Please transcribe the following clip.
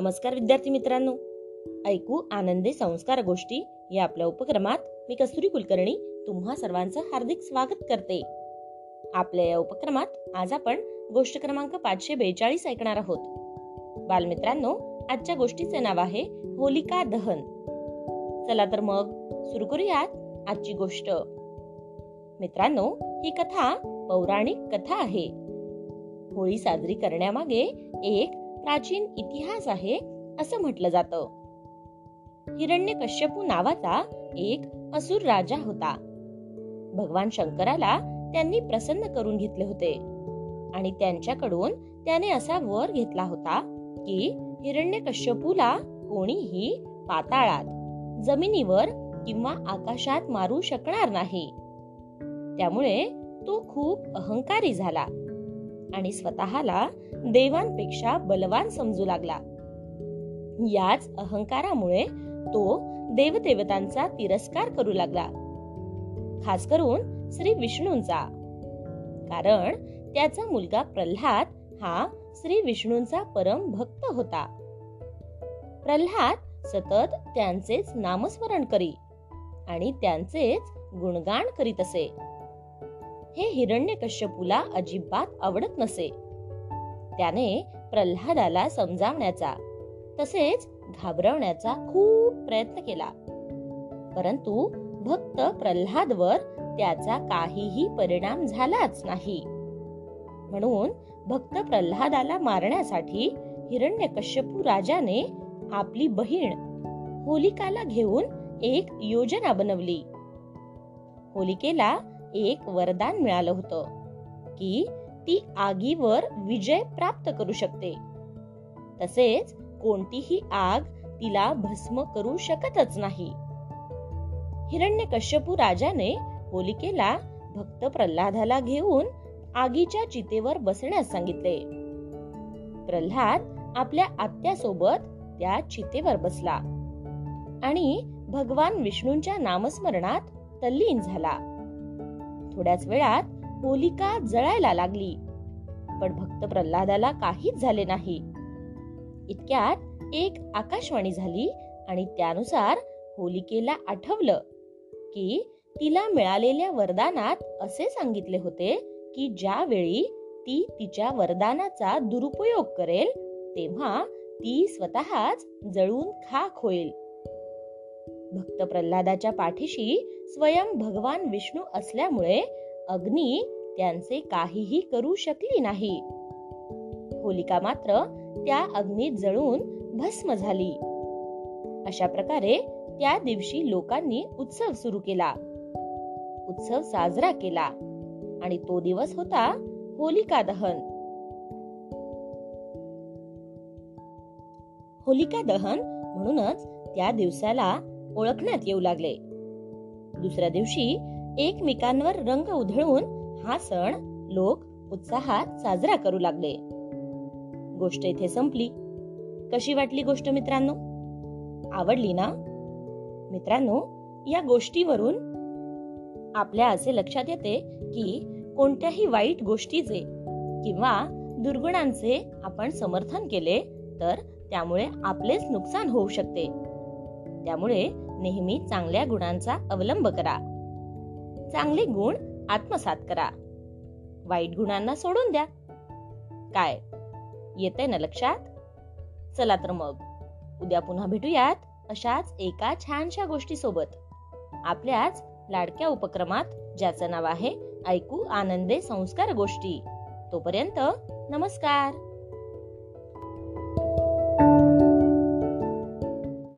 नमस्कार विद्यार्थी मित्रांनो. ऐकू आनंदी संस्कार गोष्टी या आपल्या उपक्रमात मी कस्तुरी कुलकर्णी तुम्हा सर्वांचं हार्दिक स्वागत करते. आपल्या या उपक्रमात आज आपण गोष्ट क्रमांक पाचशे बेचाळीस ऐकणार आहोत. बालमित्रांनो आजच्या गोष्टीचे नाव आहे होलिका दहन. चला तर मग सुरू करूयात आजची गोष्ट. मित्रांनो ही कथा पौराणिक कथा आहे. होळी साजरी करण्यामागे एक प्राचीन इतिहास आहे असं म्हटलं जातं. हिरण्य कश्यपू नावाचा एक असुर राजा होता. भगवान शंकराला त्यांनी प्रसन्न करून घेतले होते आणि त्यांच्याकडून त्याने असा वर घेतला होता की हिरण्य कश्यपूला कोणीही पाताळात जमिनीवर किंवा आकाशात मारू शकणार नाही. त्यामुळे तो खूप अहंकारी झाला. आणि स्वतःला देवांपेक्षा बलवान समजू लागला. याच अहंकारामुळे तो देवदेवतांचा तिरस्कार करू लागला. खास करून श्री विष्णूंचा. कारण त्याचा मुलगा प्रल्हाद हा श्री विष्णूंचा परम भक्त होता. प्रल्हाद सतत त्यांचेच नामस्मरण करी आणि त्यांचेच गुणगान करीत असे. हे हिरण्य कश्यपूला अजिबात आवडत नसे. त्याने प्रल्हादाला समजावण्याचा तसेच घाबरवण्याचा खूप प्रयत्न केला. परंतु भक्त प्रल्हादवर त्याचा काहीही परिणाम झालाच नाही. म्हणून भक्त प्रल्हादाला मारण्यासाठी हिरण्यकश्यपू राजाने आपली बहीण होलिकाला घेऊन एक योजना बनवली. होलिकेला एक वरदान मिळालं होतं की ती आगीवर विजय प्राप्त करू शकते. तसेच कोणतीही आग तिला भस्म करू शकतच नाही. हिरण्य कश्यपू राजाने होलिकेला भक्त प्रल्हादाला घेऊन आगीच्या चितेवर बसण्यास सांगितले. प्रल्हाद आपल्या आत्यासोबत त्या चितेवर बसला आणि भगवान विष्णूंच्या नामस्मरणात तल्लीन झाला. थोड्याच वेळात होलिका जळायला लागली. पण भक्त प्रल्हादाला काहीच झाले नाही. इतक्यात एक आकाशवाणी झाली आणि त्यानुसार होलिकेला आठवलं की तिला मिळालेल्या वरदानात असे सांगितले होते की ज्यावेळी ती तिच्या वरदानाचा दुरुपयोग करेल तेव्हा ती स्वतःच जळून खाक होईल. भक्त प्रल्हादाच्या पाठीशी स्वयं भगवान विष्णू असल्यामुळे अग्नी त्यांचे काहीही करू शकली नाही. होलिका मात्र त्या अग्नीत जळून भस्म झाली. अशा प्रकारे त्या दिवशी लोकांनी उत्सव सुरू केला. उत्सव साजरा केला आणि तो दिवस होता होलिका दहन. होलिका दहन म्हणूनच त्या दिवसाला ओळखण्यात येऊ लागले. दुसऱ्या दिवशी एकमेकांवर रंग उधळून हा सण लोक उत्साहात साजरा करू लागले. गोष्ट इथे संपली. कशी वाटली गोष्ट मित्रांनो? आवडली ना? मित्रांनो या गोष्टीवरून आपल्या असे लक्षात येते की कोणत्याही वाईट गोष्टीचे किंवा दुर्गुणांचे आपण समर्थन केले तर त्यामुळे आपलेच नुकसान होऊ शकते. त्यामुळे नेहमी चांगल्या गुणांचा अवलंब करा. चांगले गुण आत्मसात करा. वाईट गुणांना सोडून द्या. काय? येते ना लक्षात? चला तर मग. उद्या पुन्हा भेटूयात अशाच एका छानशा गोष्टी सोबत आपल्याच लाडक्या उपक्रमात ज्याचं नाव आहे ऐकू आनंदे संस्कार गोष्टी. तोपर्यंत नमस्कार.